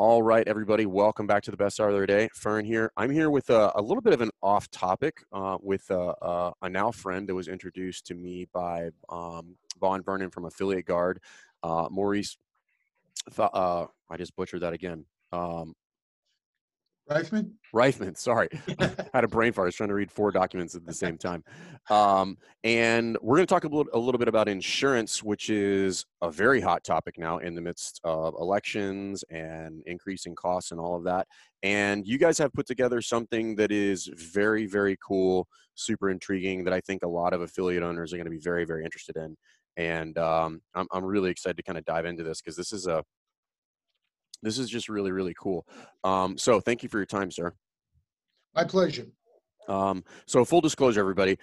All right, everybody, welcome back to the best hour of the day. Fern here. I'm here with a, a little bit of an off topic uh, with a, a, a, now friend that was introduced to me by um, Vaughn Vernon from Affiliate Guard. Uh, Maurice, th- uh, I just butchered that again. Um, Reifman? Reifman, sorry. I had a brain fart. I was trying to read four documents at the same time. Um, and we're going to talk a little, a little bit about insurance, which is a very hot topic now in the midst of elections and increasing costs and all of that. And you guys have put together something that is very, very cool, super intriguing, that I think a lot of affiliate owners are going to be very, very interested in. And um, I'm, I'm really excited to kind of dive into this because this is a this is just really really cool. Um, so thank you for your time sir. My pleasure. Um, so full disclosure everybody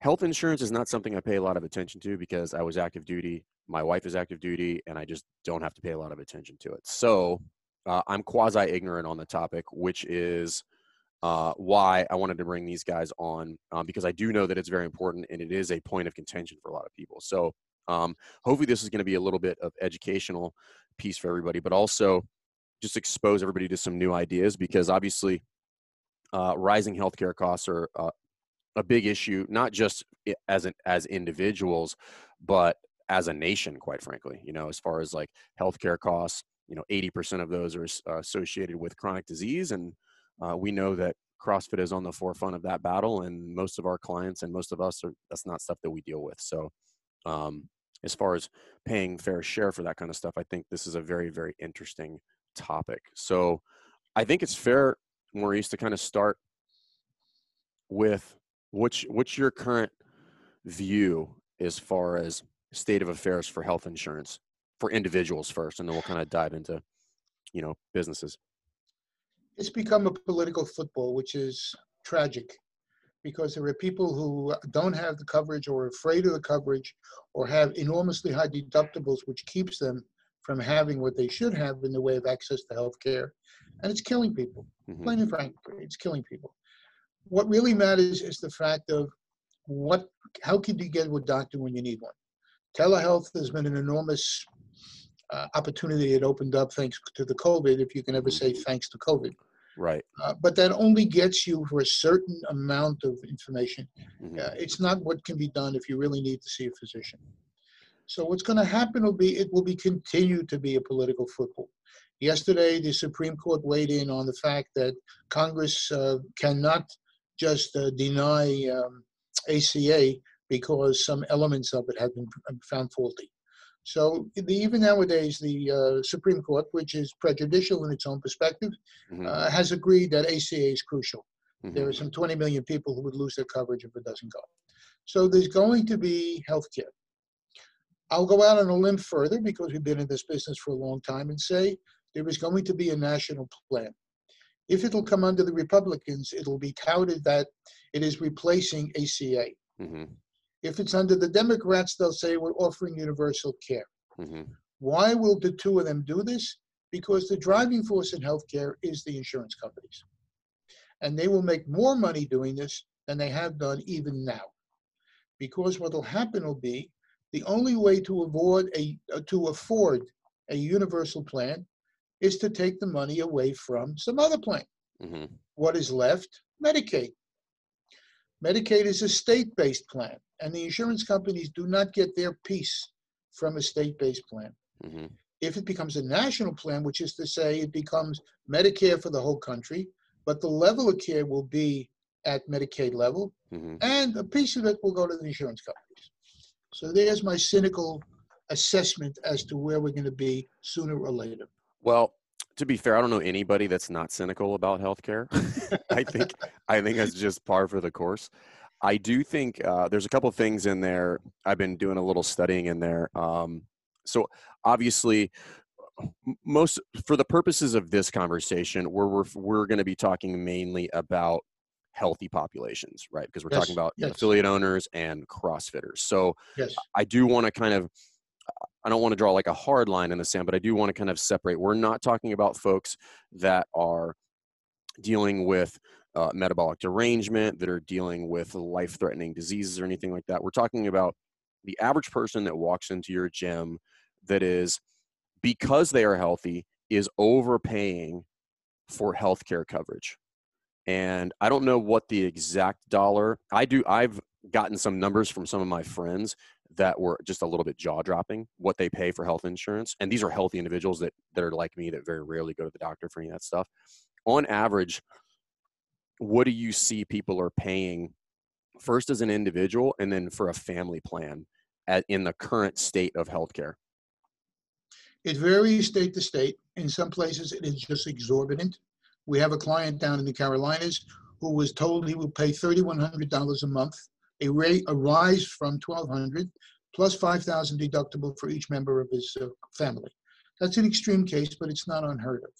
health insurance is not something i pay a lot of attention to because i was active duty my wife is active duty and i just don't have to pay a lot of attention to it. So uh, i'm quasi ignorant on the topic which is uh, why i wanted to bring these guys on um, because i do know that it's very important and it is a point of contention for a lot of people. So um, hopefully this is going to be a little bit of educational piece for everybody, but also just expose everybody to some new ideas because obviously uh, rising healthcare costs are uh, a big issue, not just as an, as individuals, but as a nation, quite frankly. You know, as far as like healthcare costs, you know, 80% of those are uh, associated with chronic disease, and uh, we know that CrossFit is on the forefront of that battle, and most of our clients and most of us are that's not stuff that we deal with. So, um, as far as paying fair share for that kind of stuff, I think this is a very, very interesting topic. So I think it's fair, Maurice, to kind of start with what's what's your current view as far as state of affairs for health insurance for individuals first, and then we'll kind of dive into, you know, businesses. It's become a political football, which is tragic because there are people who don't have the coverage or are afraid of the coverage or have enormously high deductibles, which keeps them from having what they should have in the way of access to health care. And it's killing people. Mm-hmm. Plain and frankly, it's killing people. What really matters is the fact of what how can you get a doctor when you need one? Telehealth has been an enormous uh, opportunity it opened up thanks to the COVID, if you can ever say thanks to COVID. Right. Uh, but that only gets you for a certain amount of information. Mm-hmm. Uh, it's not what can be done if you really need to see a physician. So what's going to happen will be it will be continued to be a political football. Yesterday, the Supreme Court weighed in on the fact that Congress uh, cannot just uh, deny um, ACA because some elements of it have been found faulty. So the, even nowadays, the uh, Supreme Court, which is prejudicial in its own perspective, mm-hmm. uh, has agreed that ACA is crucial. Mm-hmm. There are some 20 million people who would lose their coverage if it doesn't go. So there's going to be health care. I'll go out on a limb further because we've been in this business for a long time and say there is going to be a national plan. If it'll come under the Republicans, it'll be touted that it is replacing ACA. Mm-hmm. If it's under the Democrats, they'll say we're offering universal care. Mm-hmm. Why will the two of them do this? Because the driving force in healthcare is the insurance companies. And they will make more money doing this than they have done even now. Because what will happen will be the only way to avoid a uh, to afford a universal plan is to take the money away from some other plan. Mm-hmm. What is left? Medicaid. Medicaid is a state-based plan and the insurance companies do not get their piece from a state-based plan. Mm-hmm. If it becomes a national plan, which is to say it becomes Medicare for the whole country, but the level of care will be at Medicaid level, mm-hmm. and a piece of it will go to the insurance companies. So there's my cynical assessment as to where we're going to be sooner or later. Well, to be fair, I don't know anybody that's not cynical about healthcare. I think I think that's just par for the course. I do think uh, there's a couple things in there. I've been doing a little studying in there. Um, so obviously, most for the purposes of this conversation, we're we're, we're going to be talking mainly about healthy populations, right? Because we're yes, talking about yes. affiliate owners and CrossFitters. So yes. I do want to kind of I don't want to draw like a hard line in the sand, but I do want to kind of separate. We're not talking about folks that are dealing with uh, metabolic derangement, that are dealing with life threatening diseases or anything like that. We're talking about the average person that walks into your gym that is, because they are healthy is overpaying for healthcare coverage. And I don't know what the exact dollar. I do I've gotten some numbers from some of my friends that were just a little bit jaw dropping what they pay for health insurance. And these are healthy individuals that, that are like me that very rarely go to the doctor for any of that stuff. On average, what do you see people are paying first as an individual and then for a family plan at, in the current state of healthcare? It varies state to state. In some places, it is just exorbitant. We have a client down in the Carolinas who was told he would pay $3,100 a month, a, rate, a rise from 1200 plus 5,000 deductible for each member of his uh, family. That's an extreme case, but it's not unheard of.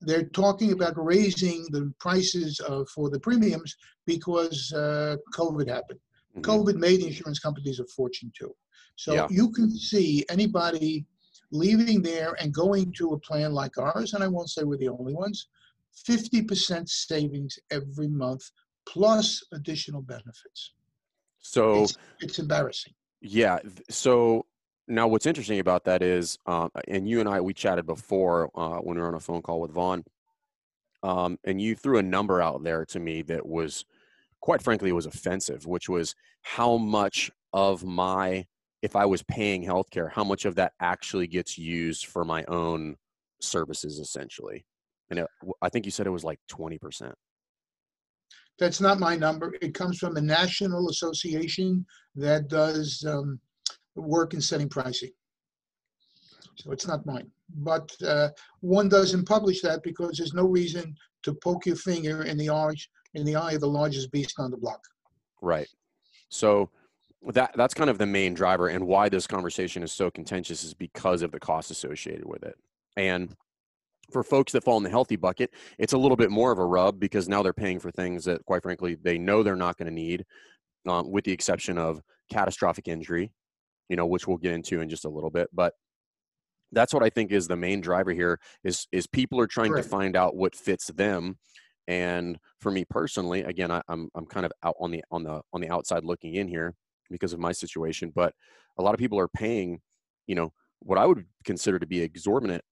They're talking about raising the prices uh, for the premiums because uh, COVID happened. Mm-hmm. COVID made insurance companies a fortune too. So yeah. you can see anybody leaving there and going to a plan like ours, and I won't say we're the only ones, 50% savings every month plus additional benefits. So it's, it's embarrassing. Yeah. So now what's interesting about that is, um, and you and I, we chatted before uh, when we were on a phone call with Vaughn, um, and you threw a number out there to me that was, quite frankly, was offensive, which was how much of my, if I was paying healthcare, how much of that actually gets used for my own services, essentially. And it, I think you said it was like 20%. That's not my number. It comes from a national association that does um, work in setting pricing. So it's not mine. But uh, one doesn't publish that because there's no reason to poke your finger in the eye in the eye of the largest beast on the block. Right. So that that's kind of the main driver and why this conversation is so contentious is because of the cost associated with it. And for folks that fall in the healthy bucket, it's a little bit more of a rub because now they're paying for things that, quite frankly, they know they're not going to need, um, with the exception of catastrophic injury, you know, which we'll get into in just a little bit. But that's what I think is the main driver here is is people are trying to find out what fits them. And for me personally, again, I, I'm I'm kind of out on the on the on the outside looking in here because of my situation, but a lot of people are paying, you know, what I would consider to be exorbitant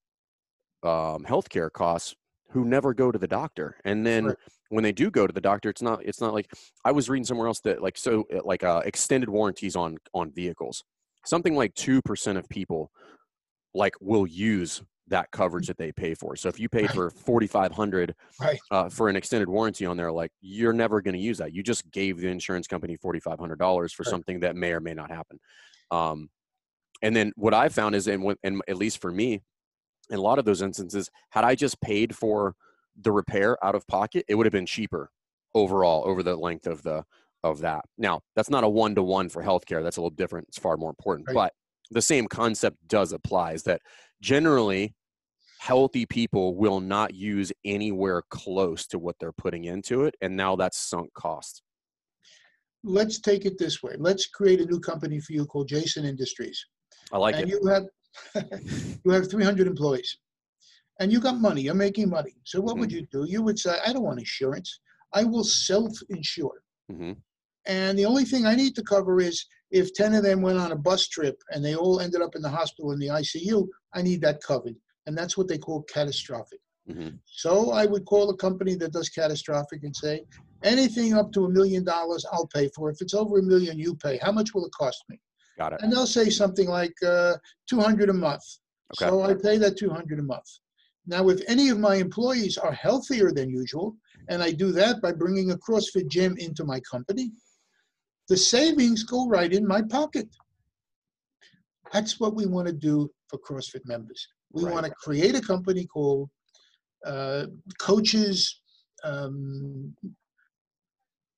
um, healthcare costs who never go to the doctor and then right. when they do go to the doctor it's not it's not like i was reading somewhere else that like so uh, like uh, extended warranties on on vehicles something like 2% of people like will use that coverage that they pay for so if you pay right. for 4500 right. uh, for an extended warranty on there like you're never going to use that you just gave the insurance company $4500 for right. something that may or may not happen um, and then what i found is and, and at least for me in a lot of those instances, had I just paid for the repair out of pocket, it would have been cheaper overall over the length of the of that. Now, that's not a one to one for healthcare. That's a little different. It's far more important. Right. But the same concept does apply. Is that generally healthy people will not use anywhere close to what they're putting into it, and now that's sunk cost. Let's take it this way. Let's create a new company for you called Jason Industries. I like and it. You have you have 300 employees and you got money, you're making money. So what mm-hmm. would you do? You would say, I don't want insurance. I will self-insure. Mm-hmm. And the only thing I need to cover is if 10 of them went on a bus trip and they all ended up in the hospital in the ICU, I need that covered. And that's what they call catastrophic. Mm-hmm. So I would call a company that does catastrophic and say, anything up to a million dollars, I'll pay for. If it's over a million, you pay. How much will it cost me? Got it. And they'll say something like uh, 200 a month. Okay. So I pay that 200 a month. Now, if any of my employees are healthier than usual, and I do that by bringing a CrossFit gym into my company, the savings go right in my pocket. That's what we want to do for CrossFit members. We right. want to create a company called uh, Coaches um,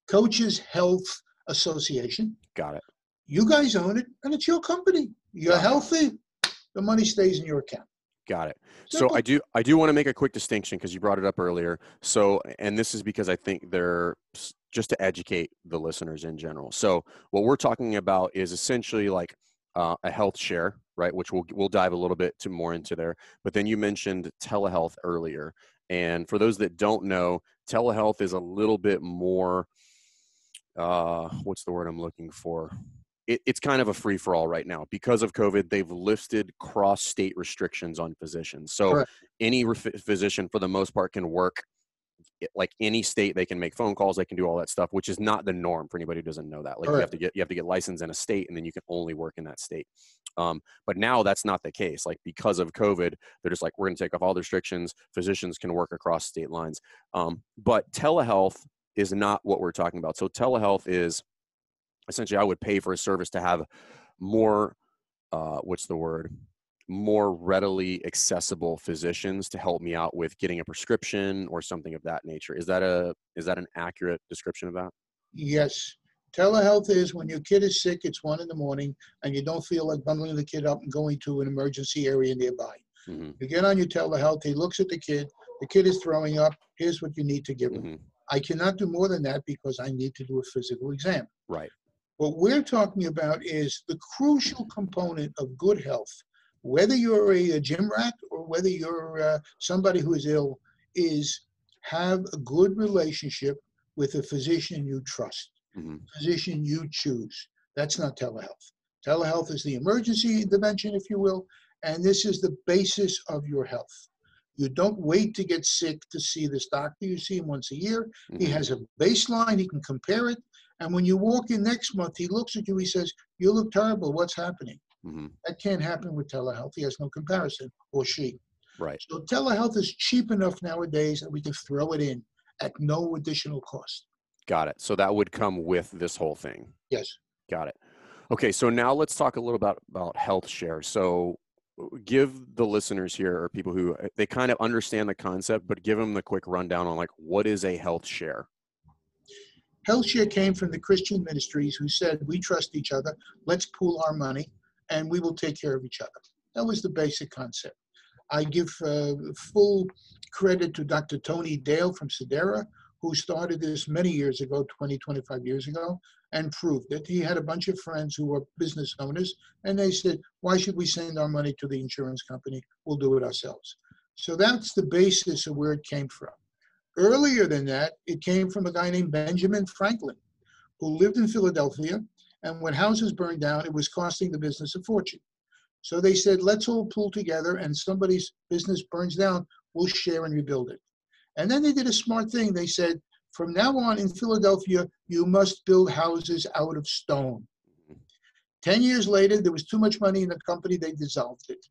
Coaches Health Association. Got it. You guys own it, and it's your company. You're healthy. The money stays in your account. Got it. So I do I do want to make a quick distinction because you brought it up earlier. So and this is because I think they're just to educate the listeners in general. So what we're talking about is essentially like uh, a health share, right? Which we'll we'll dive a little bit to more into there. But then you mentioned telehealth earlier, and for those that don't know, telehealth is a little bit more. Uh, what's the word I'm looking for? It, it's kind of a free for all right now because of COVID. They've lifted cross state restrictions on physicians. So Correct. any ref- physician, for the most part, can work like any state. They can make phone calls. They can do all that stuff, which is not the norm for anybody who doesn't know that. Like you have to get you have to get licensed in a state, and then you can only work in that state. Um, but now that's not the case. Like because of COVID, they're just like we're going to take off all the restrictions. Physicians can work across state lines. Um, but telehealth is not what we're talking about. So telehealth is essentially I would pay for a service to have more uh, what's the word more readily accessible physicians to help me out with getting a prescription or something of that nature. Is that a is that an accurate description of that? Yes. Telehealth is when your kid is sick, it's one in the morning, and you don't feel like bundling the kid up and going to an emergency area nearby. hmm You get on your telehealth, he looks at the kid, the kid is throwing up, here's what you need to give him. hmm I cannot do more than that because I need to do a physical exam. Right. What we're talking about is the crucial component of good health, whether you're a, a gym rat or whether you're uh, somebody who is ill, is have a good relationship with a physician you trust, hmm physician you choose. That's not telehealth. Telehealth is the emergency intervention, if you will, and this is the basis of your health. You don't wait to get sick to see this doctor. You see him once a year. He hmm has a baseline, he can compare it. And when you walk in next month, he looks at you, he says, You look terrible. What's happening? hmm That can't happen with telehealth. He has no comparison, or she. Right. So telehealth is cheap enough nowadays that we can throw it in at no additional cost. Got it. So that would come with this whole thing. Yes. Got it. Okay, so now let's talk a little about about health share. So give the listeners here or people who they kind of understand the concept, but give them the quick rundown on like what is a health share. HealthShare came from the Christian ministries who said, We trust each other, let's pool our money, and we will take care of each other. That was the basic concept. I give uh, full credit to Dr. Tony Dale from Sedera, who started this many years ago, 20, 25 years ago, and proved it. He had a bunch of friends who were business owners, and they said, Why should we send our money to the insurance company? We'll do it ourselves. So that's the basis of where it came from. Earlier than that, it came from a guy named Benjamin Franklin, who lived in Philadelphia. And when houses burned down, it was costing the business a fortune. So they said, let's all pull together, and somebody's business burns down, we'll share and rebuild it. And then they did a smart thing. They said, from now on in Philadelphia, you must build houses out of stone. 10 years later, there was too much money in the company, they dissolved it.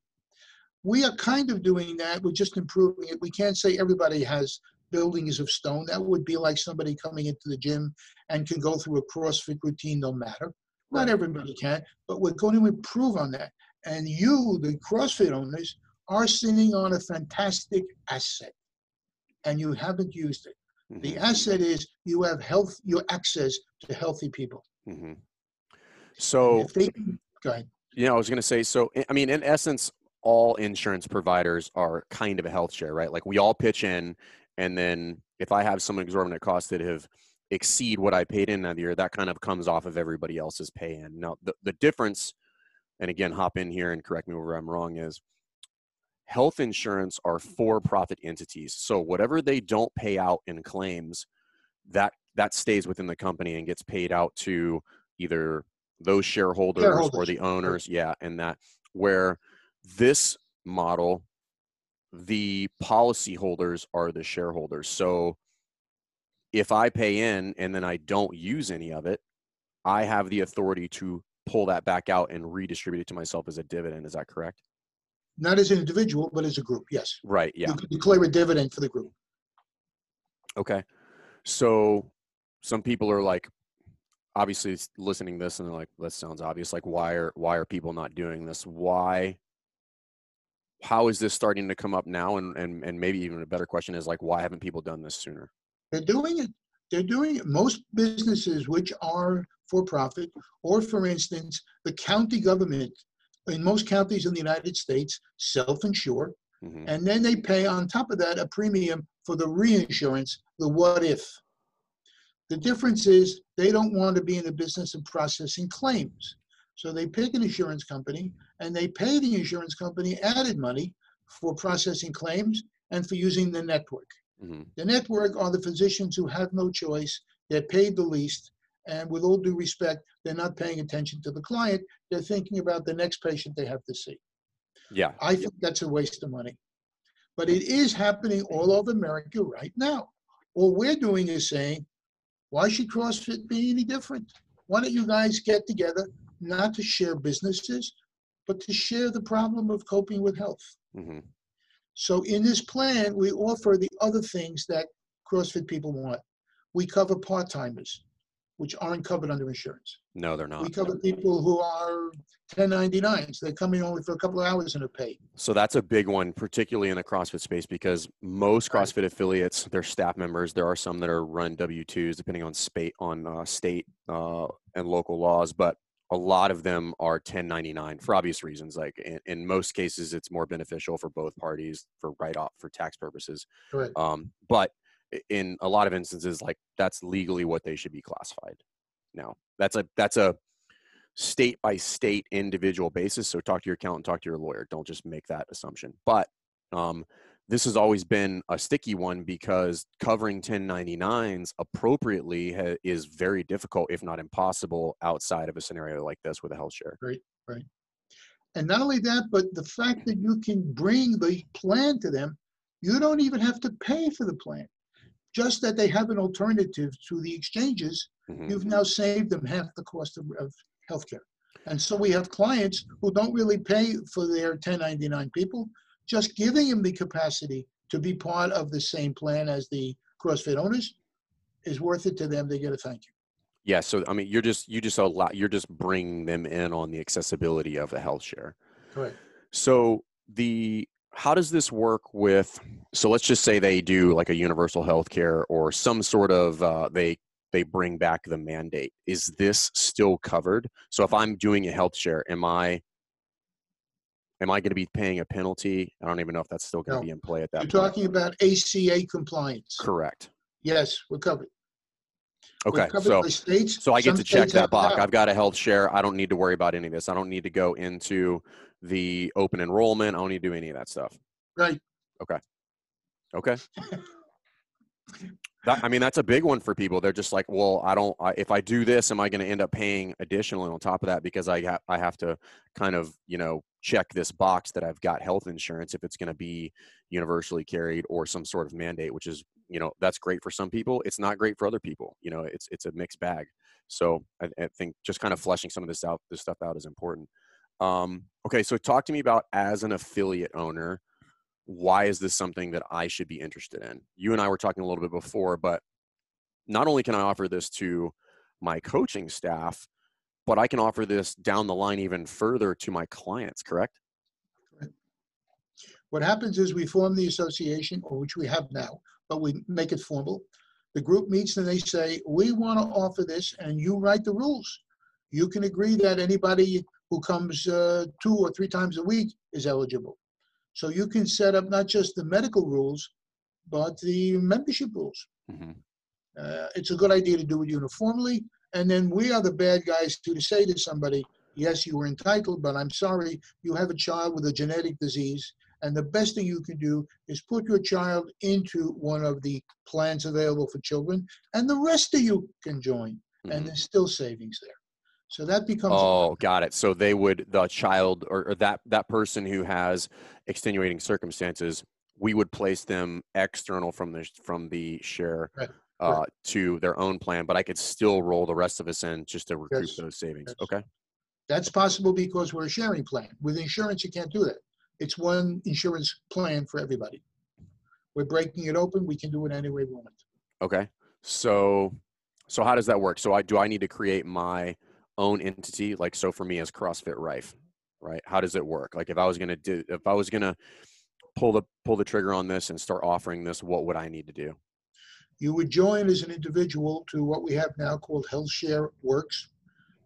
We are kind of doing that, we're just improving it. We can't say everybody has buildings of stone. That would be like somebody coming into the gym and can go through a CrossFit routine no matter. Not everybody can, but we're going to improve on that. And you, the CrossFit owners, are sitting on a fantastic asset and you haven't used it. The Mhm, asset is you have health, your access to healthy people. mhm. So they, go ahead. Yeah, I was going to say, so I mean, in essence, all insurance providers are kind of a health share, right? Like we all pitch in, and then if I have some exorbitant costs that have exceed what I paid in that year, that kind of comes off of everybody else's pay in. Now, the, the difference, and again, hop in here and correct me where I'm wrong, is health insurance are for-profit entities. So whatever they don't pay out in claims, that that stays within the company and gets paid out to either those shareholders, or the owners yeah and that where this model the policyholders are the shareholders so if i pay in and then i don't use any of it i have the authority to pull that back out and redistribute it to myself as a dividend is that correct Not as an individual, but as a group, yes. right yeah You could declare a dividend for the group. Okay. So some people are like obviously listening to this and they're like, that sounds obvious. Like why are why are people not doing this? Why how is this starting to come up now? And and and maybe even a better question is like why haven't people done this sooner? They're doing it. They're doing it. Most businesses which are for profit, or for instance, the county government in most counties in the United States self insure, hmm and then they pay on top of that a premium for the reinsurance, the what if. The difference is they don't want to be in the business of processing claims. So they pick an insurance company and they pay the insurance company added money for processing claims and for using the network. hmm The network are the physicians who have no choice. They're paid the least, And with all due respect, they're not paying attention to the client. They're thinking about the next patient they have to see. Yeah. I think that's a waste of money. But it is happening all over America right now. All we're doing is saying, why should CrossFit be any different? Why don't you guys get together, not to share businesses, but to share the problem of coping with health? hmm So in this plan, we offer the other things that CrossFit people want. We cover part-timers, which aren't covered under insurance. No, they're not. We cover people who are 1099s. They're coming only for a couple of hours and are paid. So that's a big one, particularly in the CrossFit space, because most. CrossFit affiliates, they're staff members. There are some that are run W twos, depending on state on uh, state uh, and local laws, but a lot of them are 1099 for obvious reasons. Like in, in most cases, it's more beneficial for both parties for write off for tax purposes. Correct. Um, but in a lot of instances, like that's legally what they should be classified. Now, that's a that's a state by state individual basis. So talk to your accountant, talk to your lawyer. Don't just make that assumption. But um, this has always been a sticky one because covering 1099s appropriately ha- is very difficult, if not impossible, outside of a scenario like this with a health share. Right, right. And not only that, but the fact that you can bring the plan to them, you don't even have to pay for the plan. Just that they have an alternative to the exchanges, Mhm. you've now saved them half the cost of, of healthcare. And so we have clients who don't really pay for their 1099 people, just giving them the capacity to be part of the same plan as the CrossFit owners is worth it to them. They get a thank you. Yeah. So I mean, you're just you just allow you're just bringing them in on the accessibility of the health share. Correct. So the how does this work with so let's just say they do like a universal health care or some sort of uh, they they bring back the mandate is this still covered so if i'm doing a health share am i am i going to be paying a penalty i don't even know if that's still going to be in play at that You're point talking about ACA compliance. correct Yes, we're covered. Okay covered so states. so i get Some to check that box i've got a health share i don't need to worry about any of this i don't need to go into the open enrollment i don't need to do any of that stuff Right. Okay. Okay. That, I mean, that's a big one for people. They're just like, well, I don't. I, if I do this, am I going to end up paying additionally on top of that because I have I have to kind of you know check this box that I've got health insurance if it's going to be universally carried or some sort of mandate, which is you know that's great for some people. It's not great for other people. You know, it's it's a mixed bag. So I, I think just kind of fleshing some of this out, this stuff out is important. Um, okay, so talk to me about as an affiliate owner why is this something that I should be interested in? You and I were talking a little bit before, but not only can I offer this to my coaching staff, but I can offer this down the line even further to my clients, correct? What happens is we form the association, or which we have now, but we make it formal. The group meets and they say, we want to offer this, and you write the rules. You can agree that anybody who comes uh, two or three times a week is eligible. So you can set up not just the medical rules, but the membership rules. hmm Uh, it's a good idea to do it uniformly. And then we are the bad guys to, to say to somebody, yes, you were entitled, but I'm sorry, you have a child with a genetic disease. And the best thing you can do is put your child into one of the plans available for children, and the rest of you can join. And there's still savings there. So that becomes Oh, got it. So they would the child or, or that that person who has extenuating circumstances, we would place them external from the from the share Right, uh, to their own plan, but I could still roll the rest of us in just to recoup Yes, those savings. yes. Okay. that's possible because we're a sharing plan. With insurance, you can't do that. It's one insurance plan for everybody. We're breaking it open. We can do it any way we want. Okay. So so how does that work? So I do I need to create my own entity like so for me as CrossFit Rife, right? How does it work? Like if I was going to do if I was going to pull the pull the trigger on this and start offering this, what would I need to do? You would join as an individual to what we have now called HealthShare Works,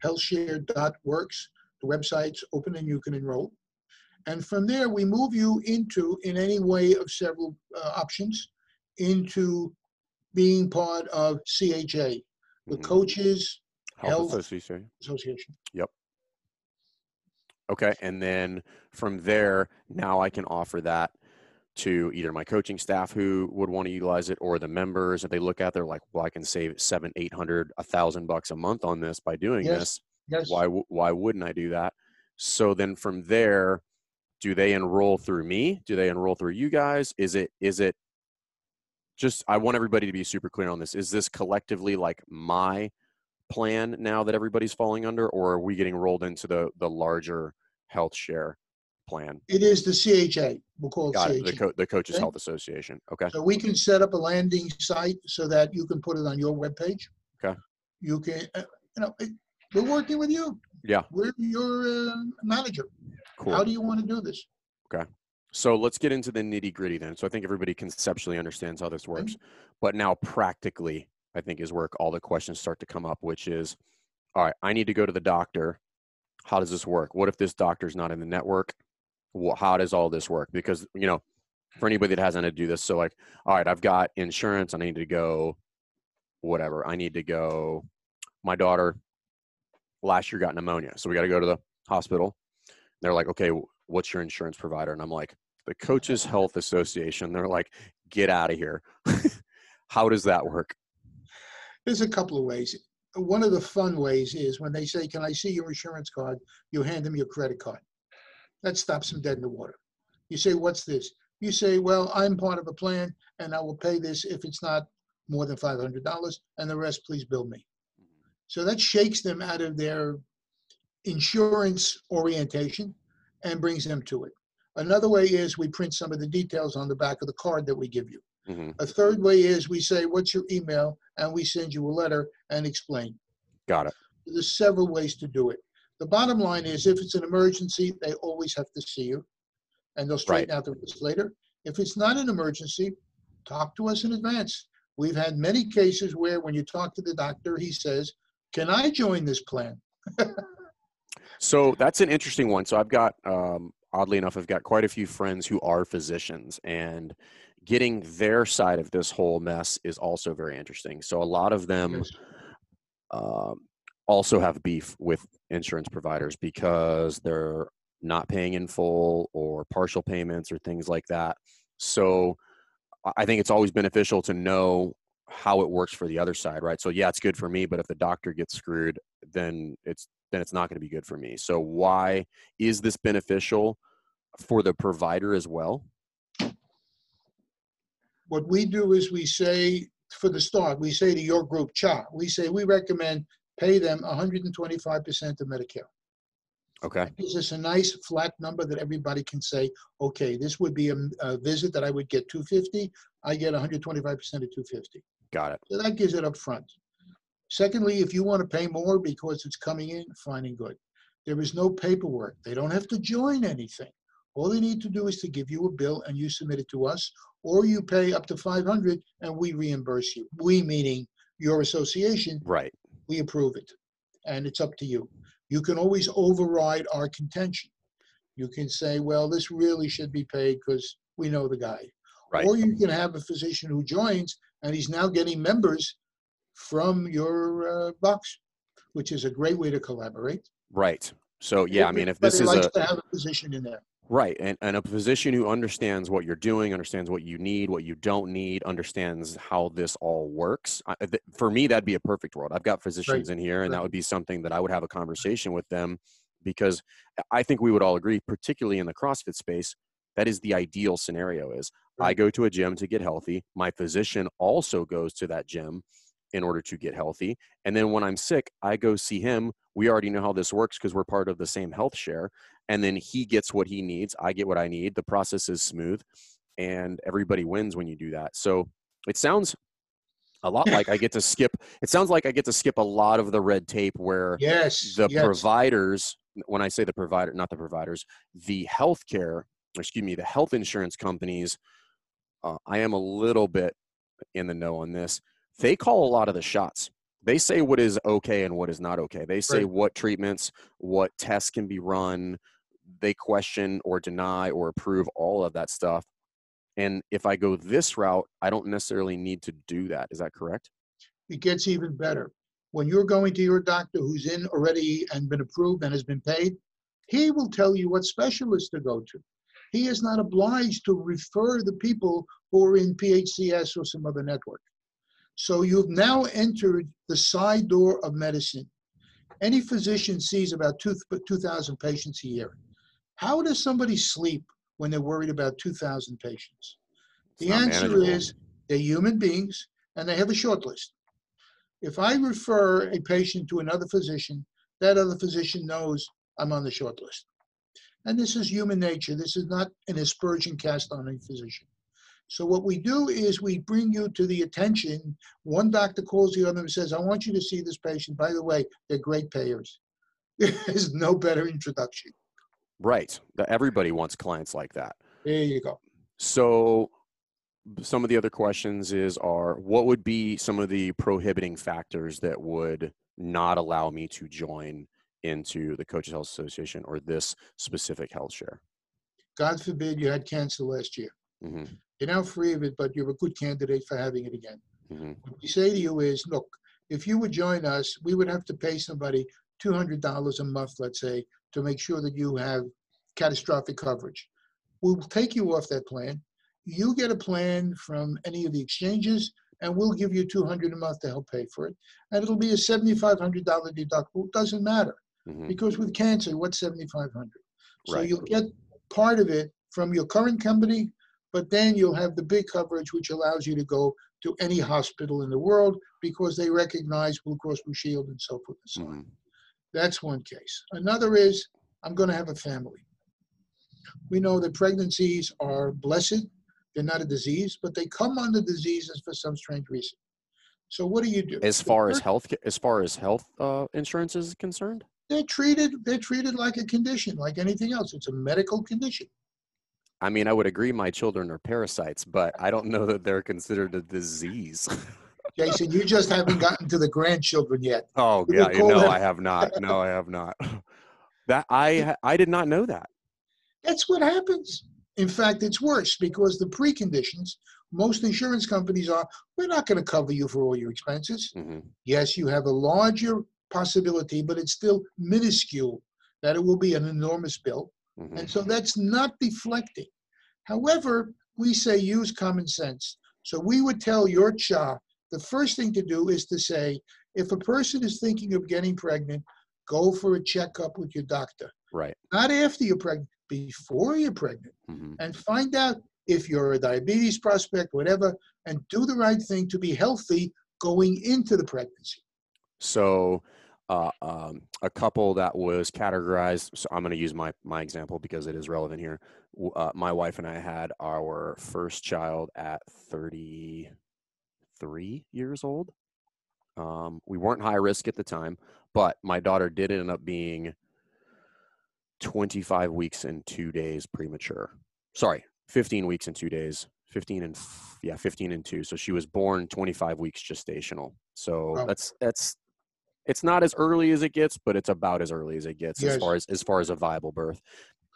healthshare.works. The website's open and you can enroll. And from there, we move you into, in any way of several uh, options, into being part of CHA, the Mhm. Coaches Health Health- Association. Association. Okay. And then from there, now I can offer that to either my coaching staff who would want to utilize it or the members. If they look at, they're like, well, I can save seven, eight hundred, a thousand bucks a month on this by doing Yes. this. Yes. Why, why wouldn't I do that? So then from there, do they enroll through me? Do they enroll through you guys? Is it, is it just, I want everybody to be super clear on this. Is this collectively like my plan now that everybody's falling under, or are we getting rolled into the, the larger health share plan? It is the CHA. We'll call it Got it. The, CHA. co- the Coaches Okay. Health Association. Okay. So we can set up a landing site so that you can put it on your webpage. Okay. You can, uh, you know, it- we're working with you. Yeah. We're your uh, manager. Cool. How do you want to do this? Okay. So let's get into the nitty gritty then. So I think everybody conceptually understands how this works. But now, practically, I think is where all the questions start to come up, which is all right, I need to go to the doctor. How does this work? What if this doctor's not in the network? How does all this work? Because, you know, for anybody that hasn't had to do this, so like, all right, I've got insurance. I need to go, whatever. I need to go. My daughter last year got pneumonia. So we got to go to the hospital. They're like, okay, what's your insurance provider? And I'm like, the Coaches Health Association. They're like, get out of here. How does that work? There's a couple of ways. One of the fun ways is when they say, Can I see your insurance card? You hand them your credit card. That stops them dead in the water. You say, What's this? You say, Well, I'm part of a plan and I will pay this if it's not more than $500 and the rest, please bill me. So that shakes them out of their insurance orientation and brings them to it. Another way is we print some of the details on the back of the card that we give you. Hmm A third way is we say, What's your email? And we send you a letter and explain. Got it. There's several ways to do it. The bottom line is if it's an emergency, they always have to see you and they'll straighten out the rest later. If it's not an emergency, talk to us in advance. We've had many cases where when you talk to the doctor, he says, Can I join this plan? So that's an interesting one. So I've got, um, oddly enough, I've got quite a few friends who are physicians, and getting their side of this whole mess is also very interesting. So a lot of them um, also have beef with insurance providers because they're not paying in full or partial payments or things like that. So I- I think it's always beneficial to know how it works for the other side, right? So yeah, it's good for me, but if the doctor gets screwed, then it's then it's not going to be good for me. So why is this beneficial for the provider as well? What we do is we say, for the start, we say to your group, CHA, we say we recommend pay them 125% of Medicare. Okay. That gives us a nice flat number that everybody can say, okay, this would be a, a visit that I would get 250. I get 125% of 250. Got it. So that gives it up front. Secondly, if you want to pay more because it's coming in, fine and good. There is no paperwork. They don't have to join anything. All they need to do is to give you a bill and you submit it to us, or you pay up to 500 and we reimburse you. We meaning your association, Right. we approve it. And it's up to you. You can always override our contention. You can say, well, this really should be paid because we know the guy. Right. Or you can have a physician who joins and he's now getting members from your uh, box, which is a great way to collaborate. Right. So yeah, I mean, if this is likes a to have a physician in there. Right. And, and a physician who understands what you're doing, understands what you need, what you don't need, understands how this all works. I, th- for me, that'd be a perfect world. I've got physicians in here, and that would be something that I would have a conversation with them because I think we would all agree, particularly in the CrossFit space, that is the ideal scenario is I go to a gym to get healthy. My physician also goes to that gym in order to get healthy. And then when I'm sick, I go see him. We already know how this works because we're part of the same health share and then he gets what he needs i get what i need the process is smooth and everybody wins when you do that so it sounds a lot like i get to skip it sounds like i get to skip a lot of the red tape where Yes. the yes. providers when i say the provider not the providers the healthcare excuse me the health insurance companies uh, i am a little bit in the know on this they call a lot of the shots they say what is okay and what is not okay they say Right. what treatments what tests can be run they question or deny or approve all of that stuff and if i go this route i don't necessarily need to do that is that correct it gets even better. When you're going to your doctor who's in already and been approved and has been paid, he will tell you what specialist to go to. he is not obliged to refer the people who are in PHCS or some other network. So you've now entered the side door of medicine. Any physician sees about 2,000 patients a year. How does somebody sleep when they're worried about 2,000 patients? The answer manageable. is they're human beings and they have a short list. If I refer a patient to another physician, that other physician knows I'm on the short list. And this is human nature. This is not an aspersion cast on a physician. So what we do is we bring you to the attention. One doctor calls the other and says, I want you to see this patient. By the way, they're great payers. There's no better introduction. Right. Everybody wants clients like that. There you go. So some of the other questions is are what would be some of the prohibiting factors that would not allow me to join into the coaches health association or this specific health share god forbid you had cancer last year mm-hmm. You're now free of it but you're a good candidate for having it again. Mm-hmm. what we say to you is look if you would join us we would have to pay somebody $200 a month let's say to make sure that you have catastrophic coverage. We'll take you off that plan. You get a plan from any of the exchanges and we'll give you $200 a month to help pay for it. And it'll be a $7500 deductible. It doesn't matter. Mm-hmm. because with cancer what's 7500 so right. you'll get part of it from your current company but then you'll have the big coverage which allows you to go to any hospital in the world because they recognize blue cross blue shield and so forth and so mm-hmm. on that's one case another is i'm going to have a family we know that pregnancies are blessed they're not a disease, but they come under diseases for some strange reason. So what do you do? As far as health, as far as health uh, insurance is concerned, they're treated. They're treated like a condition, like anything else. It's a medical condition. I mean, I would agree my children are parasites, but I don't know that they're considered a disease. Jason, you just haven't gotten to the grandchildren yet. Oh yeah, you know I have not. No, I have not. That I I did not know that. That's what happens. In fact, it's worse because the preconditions, most insurance companies are, we're not going to cover you for all your expenses. Mm-hmm. Yes, you have a larger possibility, but it's still minuscule that it will be an enormous bill. Mm-hmm. And so that's not deflecting. However, we say use common sense. So we would tell your child the first thing to do is to say, if a person is thinking of getting pregnant, go for a checkup with your doctor. Right. Not after you're pregnant before you're pregnant mm-hmm. and find out if you're a diabetes prospect, whatever, and do the right thing to be healthy going into the pregnancy. So, uh, um, a couple that was categorized. So I'm going to use my my example because it is relevant here. Uh, my wife and I had our first child at 33 years old. Um, we weren't high risk at the time, but my daughter did end up being 25 weeks and two days premature. Sorry, 15 weeks and two days. 15 and yeah, 15 and two. So she was born 25 weeks gestational. So that's that's it's not as early as it gets, but it's about as early as it gets yes. as far as as far as a viable birth.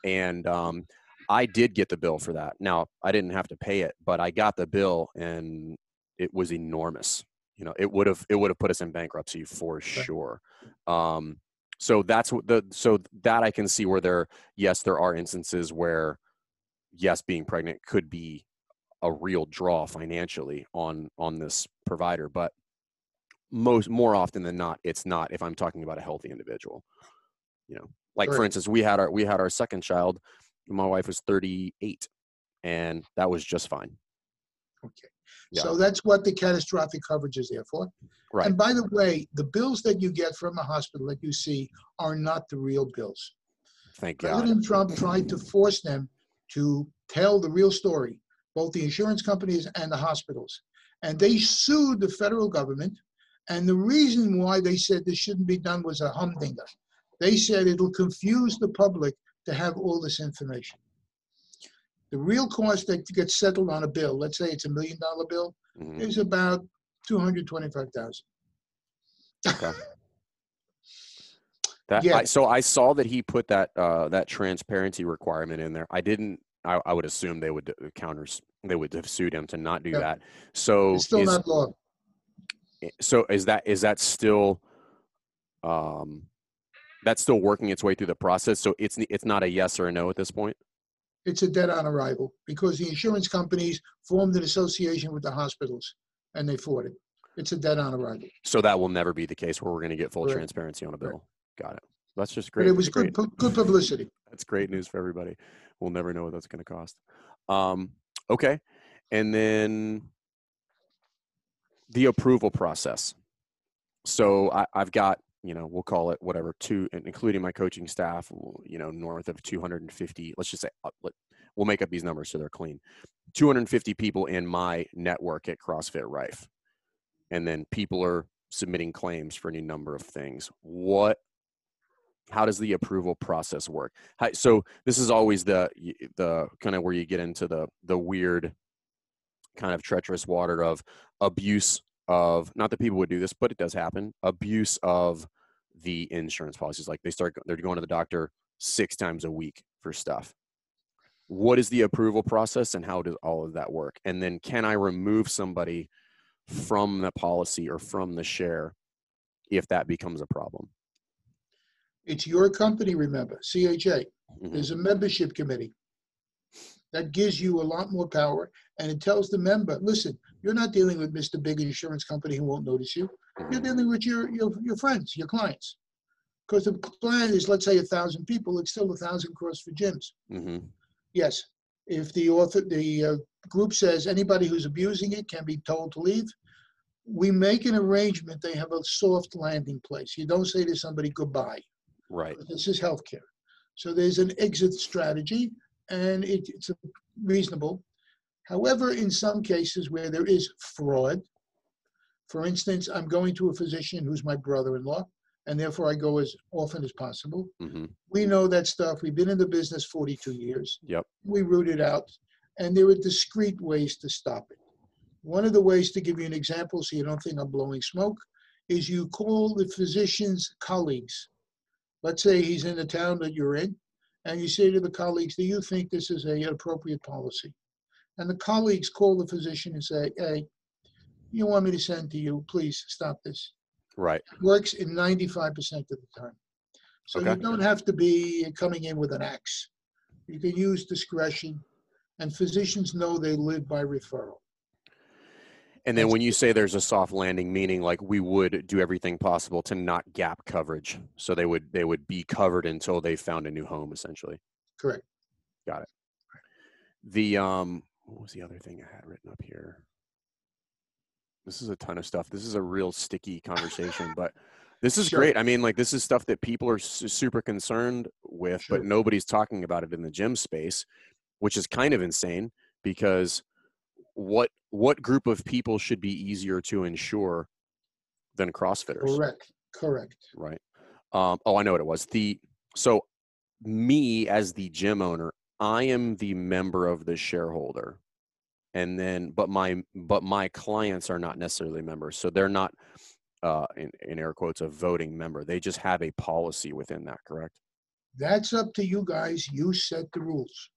And um, I did get the bill for that. Now I didn't have to pay it, but I got the bill and it was enormous. You know, it would have it would have put us in bankruptcy for sure. Um, so that's what the so that i can see where there yes there are instances where yes being pregnant could be a real draw financially on on this provider but most more often than not it's not if i'm talking about a healthy individual you know like for instance we had our we had our second child my wife was 38 and that was just fine okay yeah. So that's what the catastrophic coverage is there for. Right. And by the way, the bills that you get from a hospital that you see are not the real bills. Thank you. President Trump tried to force them to tell the real story, both the insurance companies and the hospitals. And they sued the federal government. And the reason why they said this shouldn't be done was a humdinger. They said it'll confuse the public to have all this information. The real cost that gets settled on a bill, let's say it's a million dollar bill, mm-hmm. is about two hundred twenty-five thousand. Okay. That yeah. I, so I saw that he put that uh, that transparency requirement in there. I didn't. I, I would assume they would uh, counters. They would have sued him to not do yeah. that. So it's still is, not law. So is that is that still? Um, that's still working its way through the process. So it's it's not a yes or a no at this point. It's a dead on arrival because the insurance companies formed an association with the hospitals and they fought it. It's a dead on arrival. So that will never be the case where we're going to get full Correct. transparency on a bill. Got it. That's just But great. it was good, great. good publicity. That's great news for everybody. We'll never know what that's going to cost. Um, okay, and then the approval process. So I, I've got you know we'll call it whatever two, including my coaching staff. You know, north of 250. Let's just say uh, we'll make up these numbers so they're clean. 250 people in my network at CrossFit Rife, and then people are submitting claims for any number of things. What how does the approval process work so this is always the the kind of where you get into the the weird kind of treacherous water of abuse of not that people would do this but it does happen abuse of the insurance policies like they start they're going to the doctor six times a week for stuff what is the approval process and how does all of that work and then can i remove somebody from the policy or from the share if that becomes a problem It's your company, remember, CHA. Mhm. There's a membership committee. That gives you a lot more power and it tells the member, listen, you're not dealing with Mr. Big Insurance Company who won't notice you. You're Mhm. dealing with your, your, your friends, your clients. Because the client is, let's say, a thousand people, it's still a thousand CrossFit gyms. Mhm. Yes, if the author, the uh, group says anybody who's abusing it can be told to leave, we make an arrangement, they have a soft landing place. You don't say to somebody goodbye. Right. This is healthcare. So there's an exit strategy and it, it's reasonable. However, in some cases where there is fraud, for instance, I'm going to a physician who's my brother-in-law, and therefore I go as often as possible. hmm We know that stuff. We've been in the business 42 years. Yep. We root it out, and there are discrete ways to stop it. One of the ways to give you an example, so you don't think I'm blowing smoke, is you call the physician's colleagues. Let's say he's in the town that you're in, and you say to the colleagues, "Do you think this is a appropriate policy?" And the colleagues call the physician and say, "Hey, you want me to send to you? Please stop this." Right. works in 95% of the time. So you don't have to be coming in with an axe. You can use discretion, and physicians know they live by referral. And then when you say there's a soft landing, meaning like we would do everything possible to not gap coverage, so they would they would be covered until they found a new home, essentially. Correct. Got it. The um, what was the other thing I had written up here? This is a ton of stuff. This is a real sticky conversation, but this is Sure. great. I mean, like this is stuff that people are su- super concerned with, Sure. but nobody's talking about it in the gym space, which is kind of insane because what what group of people should be easier to insure than CrossFitters? Correct. Correct. right? Um, oh, I know what it was. The so me as the gym owner, I am the member of the shareholder, and then but my but my clients are not necessarily members, so they're not uh, in, in air quotes a voting member. They just have a policy within that. Correct? That's up to you guys. You set the rules.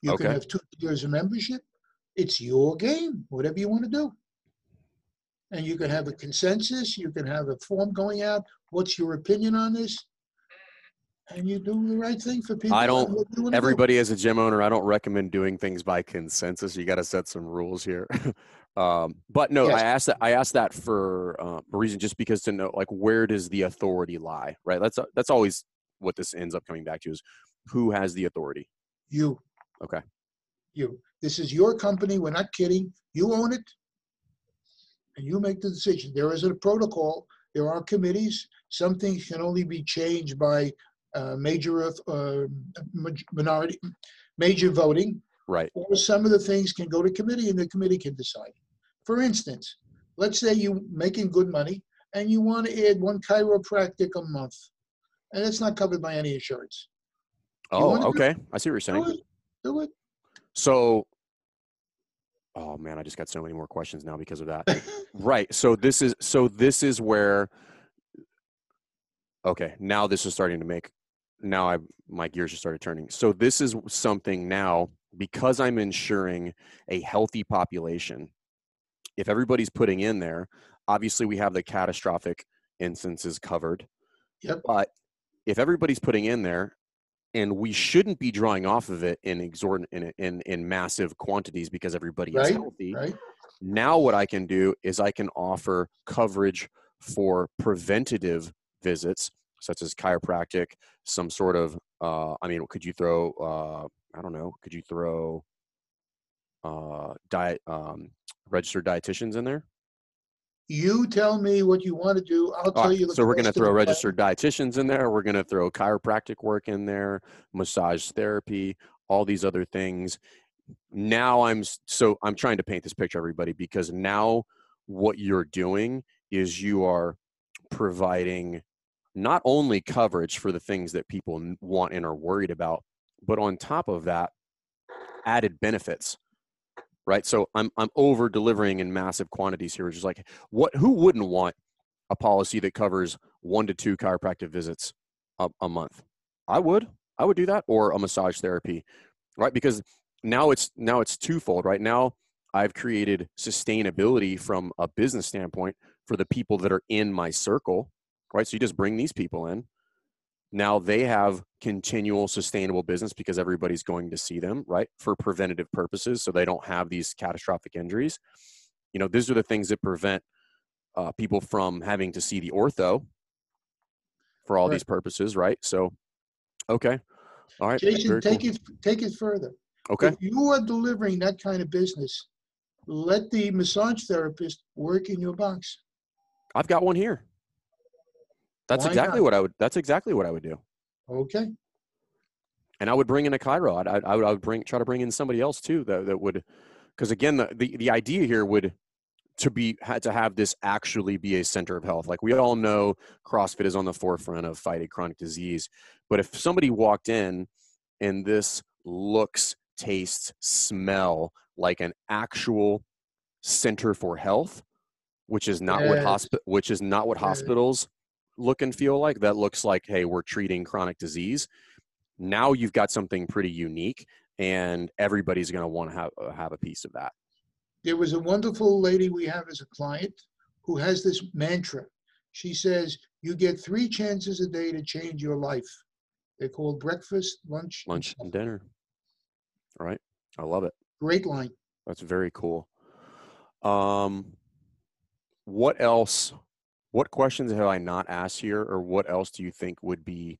You Okay. can have two years of membership. It's your game, whatever you want to do. And you can have a consensus. You can have a form going out. What's your opinion on this? And you do the right thing for people. I don't- do. Everybody as a gym owner, I don't recommend doing things by consensus. You got to set some rules here. um, but no, Yes. I asked that. I asked that for uh, a reason, just because to know like where does the authority lie, right? That's that's always what this ends up coming back to is who has the authority. You. Okay. You. This is your company. We're not kidding. You own it. And you make the decision. There is a protocol. There are committees. Some things can only be changed by uh, major of, uh, minority, major voting, Right. or some of the things can go to committee and the committee can decide. For instance, let's say you're making good money and you want to add one chiropractic a month, and it's not covered by any insurance. Oh, do- okay. I see what you're saying. Do it. Do it. So, oh man, I just got so many more questions now because of that. right. So this is so this is where. Okay, now this is starting to make. Now I my gears have started turning. So this is something now because I'm insuring a healthy population. If everybody's putting in there, obviously we have the catastrophic instances covered. Yep. But if everybody's putting in there, and we shouldn't be drawing off of it in exorbitant in, in, in massive quantities because everybody is healthy. right? Now, what I can do is I can offer coverage for preventative visits, such as chiropractic, some sort of, uh, I mean, could you throw, uh, I don't know, could you throw uh, diet, um, registered dietitians in there? You tell me what you want to do. I'll tell right, you. the so we're going to throw registered dietitians in there. We're going to throw chiropractic work in there, massage therapy, all these other things. Now I'm so I'm trying to paint this picture, everybody, because now what you're doing is you are providing not only coverage for the things that people want and are worried about, but on top of that, added benefits. Right. So I'm I'm over delivering in massive quantities here, which is like what who wouldn't want a policy that covers one to two chiropractic visits a, a month. I would, I would do that, or a massage therapy, right? Because now it's now it's twofold, right? Now I've created sustainability from a business standpoint for the people that are in my circle, right? So you just bring these people in. Now they have continual sustainable business because everybody's going to see them, right? For preventative purposes, so they don't have these catastrophic injuries. You know, these are the things that prevent uh, people from having to see the ortho for all Right. these purposes, right? So, okay, all right, Jason, very take cool. it take it further. Okay, If you are delivering that kind of business, let the massage therapist work in your box. I've got one here. That's Why exactly not? what I would. That's exactly what I would do. Okay. And I would bring in a chiro. I'd, I would, I would bring try to bring in somebody else too that that would, because again, the, the the idea here would to be had to have this actually be a center of health. Like we all know, CrossFit is on the forefront of fighting chronic disease. But if somebody walked in and this looks, tastes, smell like an actual center for health, which is not what Yes. hospi- which is not what Yes. hospitals look and feel like. That looks like, hey, we're treating chronic disease. Now you've got something pretty unique, and everybody's going to want to have uh, have a piece of that. There was a wonderful lady we have as a client who has this mantra. She says, You get three chances a day to change your life. They're called breakfast, lunch, Lunch and dinner. All right, I love it. Great line. That's very cool. Um, what else? What questions have I not asked here, or what else do you think would be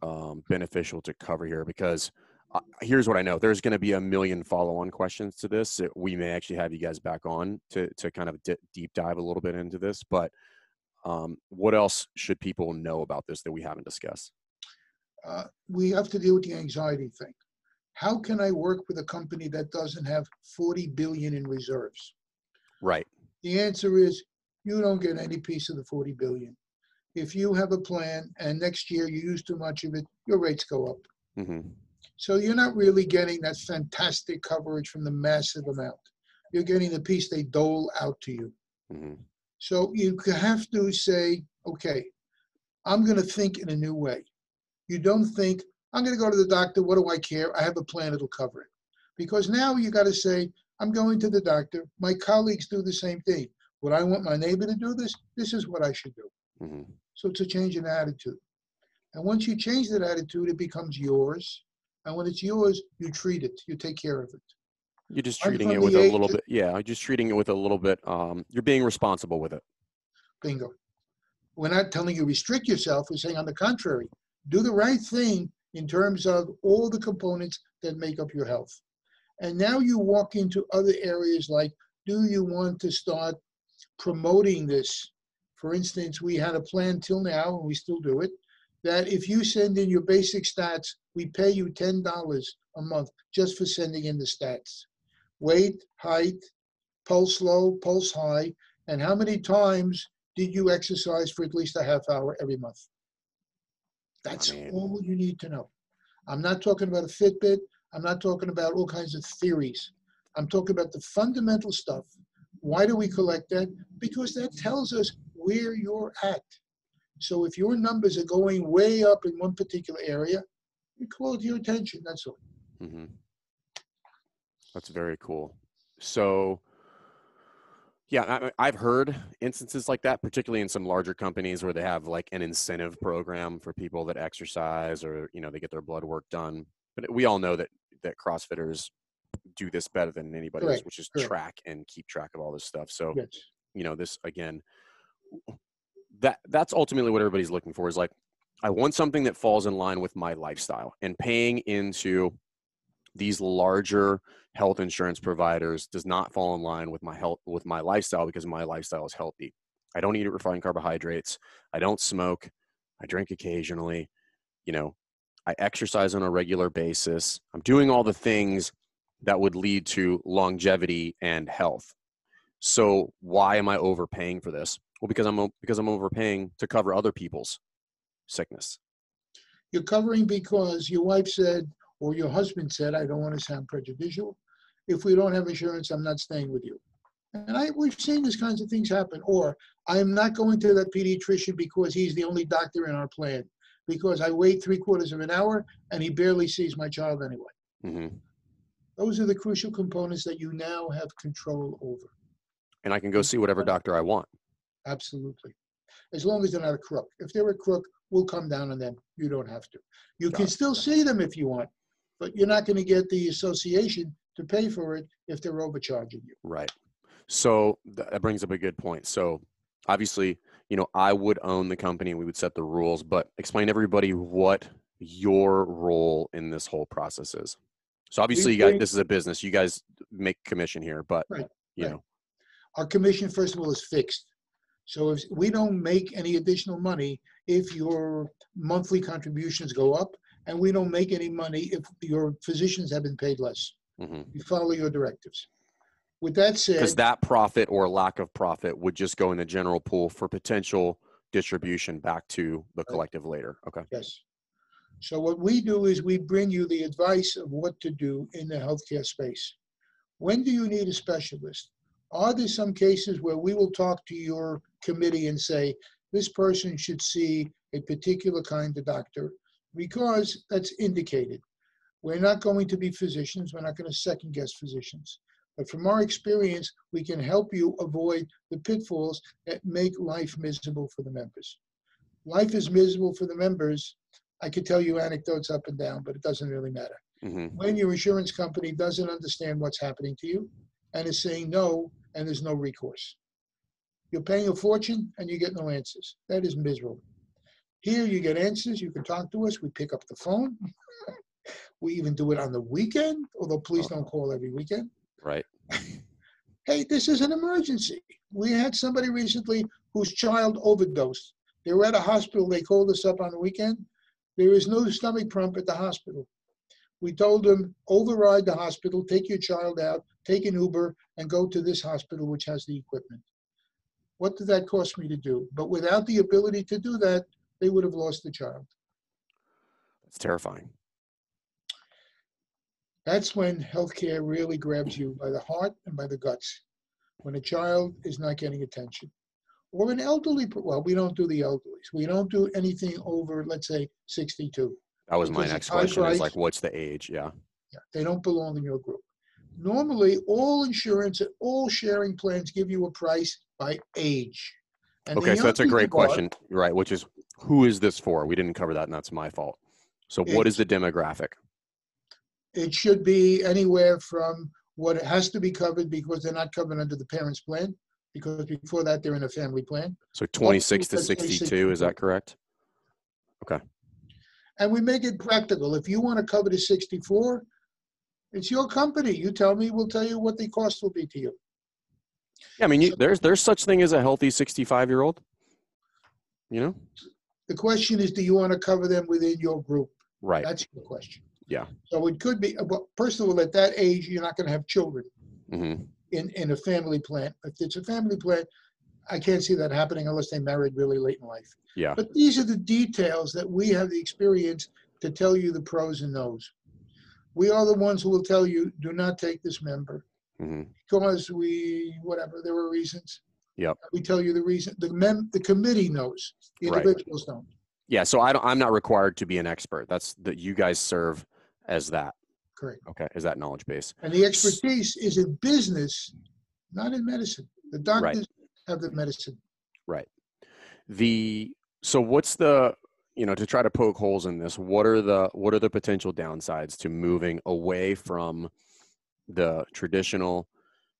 um, beneficial to cover here? Because uh, here's what I know: there's going to be a million follow-on questions to this. We may actually have you guys back on to to kind of di- deep dive a little bit into this. But um, what else should people know about this that we haven't discussed? Uh, we have to deal with the anxiety thing. How can I work with a company that doesn't have 40 billion in reserves? Right. The answer is you don't get any piece of the 40 billion. If you have a plan and next year you use too much of it, your rates go up. hmm So you're not really getting that fantastic coverage from the massive amount. You're getting the piece they dole out to you. hmm So you have to say, okay, I'm going to think in a new way. You don't think, I'm going to go to the doctor. What do I care? I have a plan, it'll cover it. Because now you got to say, I'm going to the doctor. My colleagues do the same thing. Would I want my neighbor to do this? This is what I should do. hmm So it's a change in attitude. And once you change that attitude, it becomes yours. And when it's yours, you treat it, you take care of it. You're just treating it with a little bit. Yeah, you're just treating it with a little bit. Um, you're being responsible with it. Bingo. We're not telling you restrict yourself. We're saying, on the contrary, do the right thing in terms of all the components that make up your health. And now you walk into other areas like, do you want to start promoting this? For instance, we had a plan till now, and we still do it, that if you send in your basic stats, we pay you $10 a month just for sending in the stats. Weight, height, pulse low, pulse high, and how many times did you exercise for at least a half hour every month? That's mean- all you need to know. I'm not talking about a Fitbit. I'm not talking about all kinds of theories. I'm talking about the fundamental stuff. Why do we collect that? Because that tells us where you're at. So if your numbers are going way up in one particular area, we call it your attention. That's all. hmm That's very cool. So, Yeah, I, I've heard instances like that, particularly in some larger companies where they have like an incentive program for people that exercise or you know they get their blood work done. But we all know that that CrossFitters do this better than anybody Correct, else, which is correct. track and keep track of all this stuff. So Yes. you know this again that that's ultimately what everybody's looking for is like i want something that falls in line with my lifestyle and paying into these larger health insurance providers does not fall in line with my health with my lifestyle because my lifestyle is healthy i don't eat refined carbohydrates i don't smoke i drink occasionally you know i exercise on a regular basis i'm doing all the things that would lead to longevity and health so why am I overpaying for this? Well, because I'm because I'm overpaying to cover other people's sickness. You're covering because your wife said, or your husband said, I don't want to sound prejudicial. If we don't have insurance, I'm not staying with you. And I, we've seen these kinds of things happen. Or I am not going to that pediatrician because he's the only doctor in our plan. Because I wait three quarters of an hour and he barely sees my child anyway. hmm Those are the crucial components that you now have control over. And I can go see whatever doctor I want. Absolutely. As long as they're not a crook. If they're a crook, we'll come down on them. You don't have to. You can still see them if you want, but you're not going to get the association to pay for it if they're overcharging you. Right. So that brings up a good point. So obviously, you know, I would own the company and we would set the rules, but explain to everybody what your role in this whole process is. So obviously, you guys, this is a business. You guys make commission here, but Right, you right. know, Our commission, first of all, is fixed. So if we don't make any additional money if your monthly contributions go up, and we don't make any money if your physicians have been paid less. mhm. You follow your directives. With that said, because that profit or lack of profit would just go in the general pool for potential distribution back to the collective later. Okay. Yes. So what we do is we bring you the advice of what to do in the healthcare space. When do you need a specialist? Are there some cases where we will talk to your committee and say, this person should see a particular kind of doctor because that's indicated. We're not going to be physicians. We're not going to second guess physicians. But from our experience, we can help you avoid the pitfalls that make life miserable for the members. Life is miserable for the members I could tell you anecdotes up and down, but it doesn't really matter. hmm When your insurance company doesn't understand what's happening to you and is saying no, and there's no recourse. You're paying a fortune and you get no answers. That is miserable. Here you get answers. You can talk to us. We pick up the phone. we even do it on the weekend, although please don't call every weekend. Right. Hey, this is an emergency. We had somebody recently whose child overdosed. They were at a hospital. They called us up on the weekend. There is no stomach pump at the hospital. We told them, override the hospital, take your child out, take an Uber, and go to this hospital, which has the equipment. What did that cost me to do? But without the ability to do that, they would have lost the child. It's terrifying. That's when healthcare really grabs you by the heart and by the guts. When a child is not getting attention. Or an elderly, well, we don't do the elderlies. We don't do anything over, let's say, 62. That was my next question. Is like, what's the age? Yeah. Yeah, They don't belong in your group. Normally, all insurance and all sharing plans give you a price by age. And Okay, so that's a great you are- question, right? Which is, who is this for? We didn't cover that, and that's my fault. So, what is the demographic? It should be anywhere from what it has to be covered because they're not covered under the parents' plan, because before that, they're in a family plan. So, 26 to 62, is that correct? Okay. And we make it practical. If you want to cover the 64, it's your company. You tell me, we'll tell you what the cost will be to you. Yeah, I mean, you, there's there's such thing as a healthy 65 year old. You know, The question is, do you want to cover them within your group? right? That's your question. Yeah. So it could be, well, first of all, at that age, you're not going to have children hmm in, in a family plan. If it's a family plan, I can't see that happening unless they married really late in life. Yeah. But these are the details that we have the experience to tell you the pros and nos. We are the ones who will tell you, do not take this member hmm because we, whatever, there were reasons. Yep. We tell you the reason, the mem, the committee knows, the Right. individuals don't. Yeah. So I don't. I'm not required to be an expert. That's that you guys serve as that. Correct. Okay, is that knowledge base. And the expertise is in business, not in medicine. The doctors have the medicine. Right. The so what's the you know to try to poke holes in this what are the what are the potential downsides to moving away from the traditional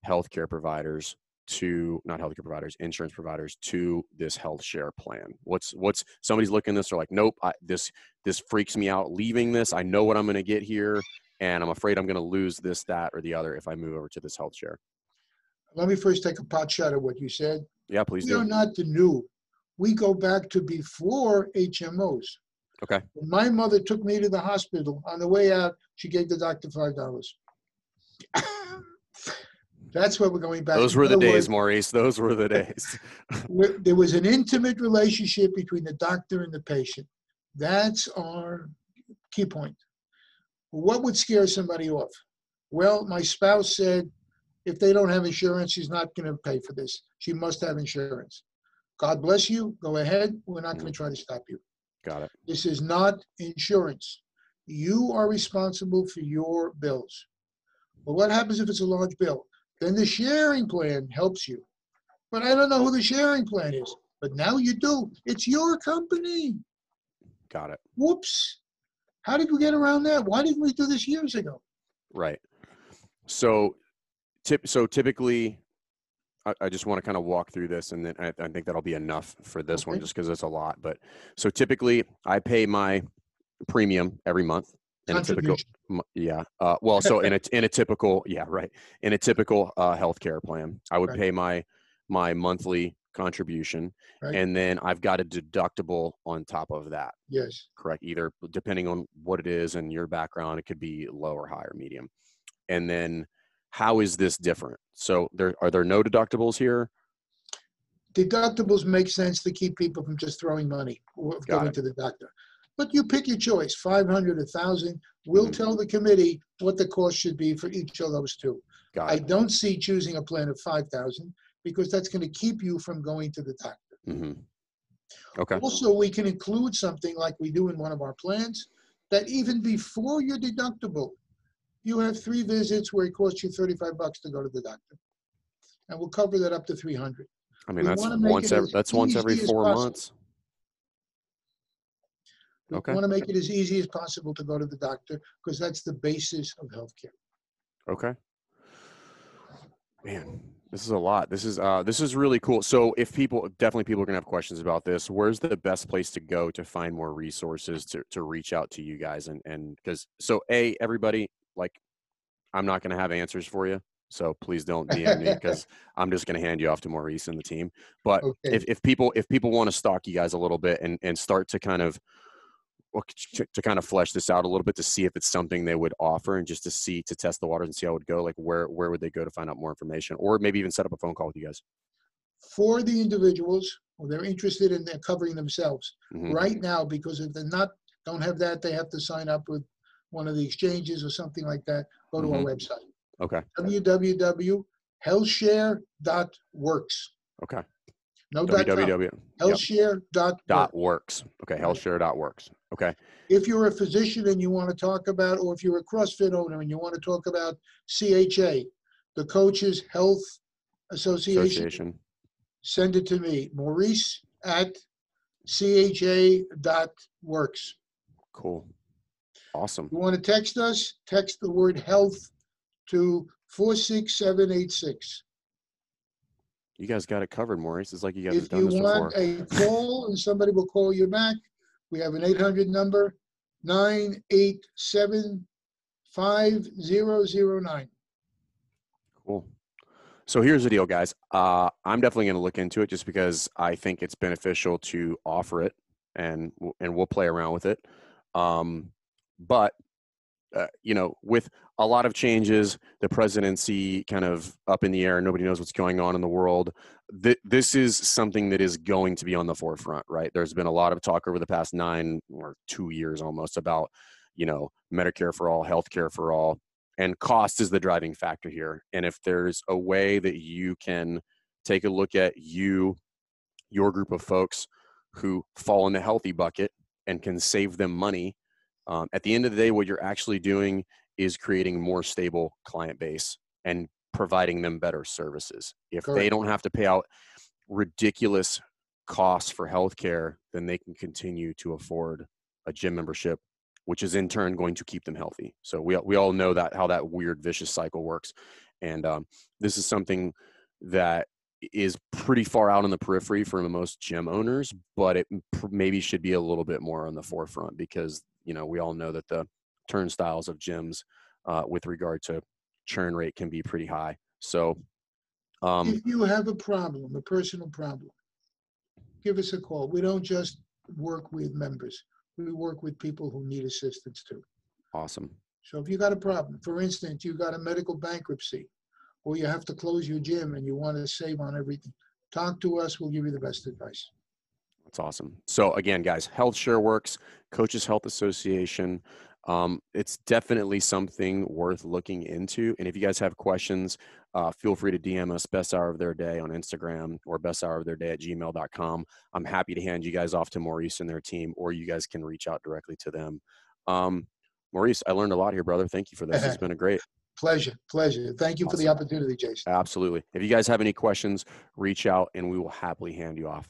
healthcare providers to not healthcare providers insurance providers to this health share plan what's what's somebody's looking at this they're like nope I, this this freaks me out leaving this i know what i'm going to get here and i'm afraid i'm going to lose this that or the other if i move over to this health share let me first take a pot shot at what you said yeah please we do are not the new we go back to before hmos okay when my mother took me to the hospital on the way out she gave the doctor five dollars that's what we're going back. Those were the days, words, Maurice. Those were the days. There was an intimate relationship between the doctor and the patient. That's our key point. What would scare somebody off? Well, my spouse said if they don't have insurance, she's not going to pay for this. She must have insurance. God bless you. Go ahead. We're not going to mm. try to stop you. Got it. This is not insurance. You are responsible for your bills. But what happens if it's a large bill? Then the sharing plan helps you. But I don't know who the sharing plan is. But now you do. It's your company. Got it. Whoops. How did we get around that? Why didn't we do this years ago? Right. So, tip. So typically, I, I just want to kind of walk through this, and then I, I think that'll be enough for this one, just because it's a lot. But so typically, I pay my premium every month. In a typical, yeah. Uh, well, so in a in a typical, yeah, right. In a typical uh, healthcare plan, I would Right. pay my my monthly contribution, Right. and then I've got a deductible on top of that. Yes. correct either depending on what it is and your background it could be low or high or medium and then how is this different so there are there no deductibles here Deductibles make sense to keep people from just throwing money or Got going it. to the doctor. But you pick your choice 500, 1,000. We'll Mhm. tell the committee what the cost should be for each of those two. got I it don't see choosing a plan of 5,000 because that's going to keep you from going to the doctor. hmm okay Also, we can include something like we do in one of our plans that even before your deductible, you have three visits where it costs you 35 bucks to go to the doctor. And we'll cover that up to 300. i mean we that's once every that's once every four months We Okay. want to make it as easy as possible to go to the doctor because that's the basis of healthcare. okay man this is a lot. This is uh this is really cool. So if people definitely people are gonna have questions about this where's the best place to go to find more resources to, to reach out to you guys and and because so a everybody like i'm not gonna have answers for you so please don't dm me because i'm just gonna hand you off to maurice and the team. But Okay. if, if people if people want to stalk you guys a little bit and and start to kind of well, to, to kind of flesh this out a little bit to see if it's something they would offer and just to see to test the waters and see how it would go like where where would they go to find out more information or maybe even set up a phone call with you guys For the individuals who they're interested in covering themselves Mhm. right now, because if they're not, don't have that, they have to sign up with one of the exchanges or something like that. Go to our Mm-hmm. website, okay www.healthshare.works. okay No www yep, Healthshare.works. dot works okay Right. healthshare dot works okay if you're a physician and you want to talk about, or if you're a CrossFit owner and you want to talk about CHA, the Coaches Health Association, association send it to me, Maurice at cha.works. cool awesome You want to text us? Text the word health to 46786. You guys got it covered maurice it's like you guys have done you this before want a call and somebody will call you back, we have an 800 number, 987 5009. Cool. So here's the deal, guys. Uh, I'm definitely going to look into it just because I think it's beneficial to offer it, and and we'll play around with it. Um, but uh, you know, with a lot of changes, the presidency kind of up in the air, nobody knows what's going on in the world. Th- this is something that is going to be on the forefront, right? There's been a lot of talk over the past nine or two years almost about, you know, Medicare for all, healthcare for all, and cost is the driving factor here. And if there's a way that you can take a look at you, your group of folks who fall in the healthy bucket and can save them money, um, at the end of the day, what you're actually doing is creating more stable client base and providing them better services. If Correct. they don't have to pay out ridiculous costs for healthcare, then they can continue to afford a gym membership, which is in turn going to keep them healthy. So we we all know that how that weird vicious cycle works, and um, this is something that is pretty far out in the periphery for most gym owners, but it maybe should be a little bit more on the forefront because you know we all know that the turnstiles of gyms uh, with regard to churn rate can be pretty high. So, um, if you have a problem, a personal problem, give us a call. We don't just work with members; we work with people who need assistance too. Awesome. So if you got a problem, for instance, you got a medical bankruptcy, or you have to close your gym and you want to save on everything, talk to us. We'll give you the best advice. That's awesome. So again, guys, Health Share Works, Coaches Health Association. Um, it's definitely something worth looking into. And if you guys have questions, uh, feel free to DM us best hour of their day on Instagram or best hour of their day at gmail.com. I'm happy to hand you guys off to Maurice and their team, or you guys can reach out directly to them. Um, Maurice, I learned a lot here, brother. Thank you for this. It's been a great pleasure. Pleasure. Thank you awesome. for the opportunity, Jason. Absolutely. If you guys have any questions, reach out and we will happily hand you off.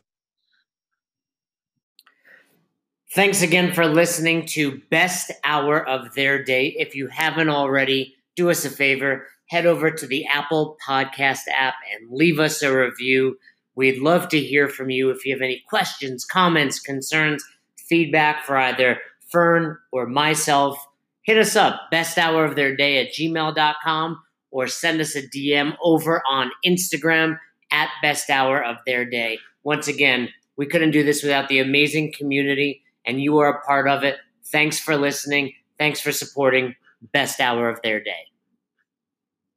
Thanks again for listening to Best Hour of Their Day. If you haven't already, do us a favor, head over to the Apple Podcast app and leave us a review. We'd love to hear from you if you have any questions, comments, concerns, feedback for either Fern or myself. Hit us up, best hour of their day at gmail.com, or send us a DM over on Instagram at best hour of their day. Once again, we couldn't do this without the amazing community and you are a part of it. Thanks for listening. Thanks for supporting Best Hour of Their Day.